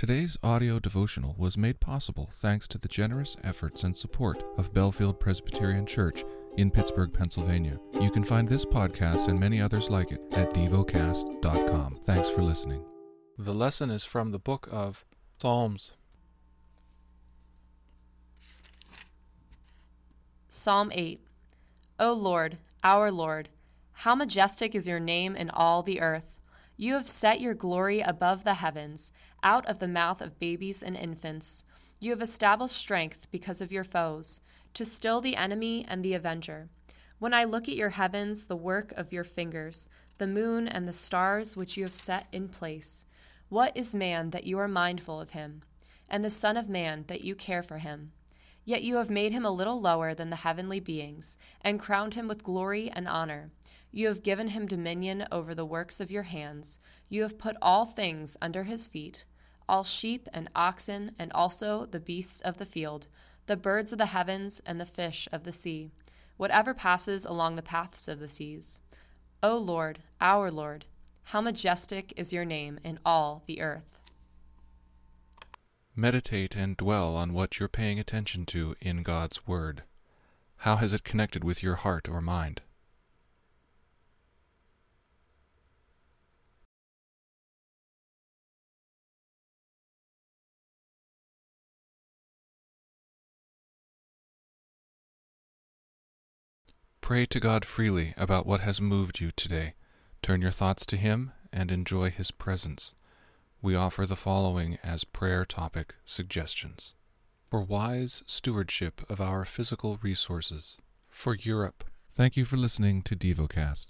Today's audio devotional was made possible thanks to the generous efforts and support of Bellefield Presbyterian Church in Pittsburgh, Pennsylvania. You can find this podcast and many others like it at devocast.com. Thanks for listening. The lesson is from the book of Psalms. Psalm 8 O Lord, our Lord, how majestic is your name in all the earth! You have set your glory above the heavens, out of the mouth of babies and infants. You have established strength because of your foes, to still the enemy and the avenger. When I look at your heavens, the work of your fingers, the moon and the stars which you have set in place, what is man that you are mindful of him, and the Son of Man that you care for him? Yet you have made him a little lower than the heavenly beings, and crowned him with glory and honor. You have given him dominion over the works of your hands. You have put all things under his feet all sheep and oxen, and also the beasts of the field, the birds of the heavens, and the fish of the sea, whatever passes along the paths of the seas. O Lord, our Lord, how majestic is your name in all the earth. Meditate and dwell on what you're paying attention to in God's Word. How has it connected with your heart or mind? Pray to God freely about what has moved you today. Turn your thoughts to Him and enjoy His presence. We offer the following as prayer topic suggestions for wise stewardship of our physical resources, for Europe. Thank you for listening to DevoCast.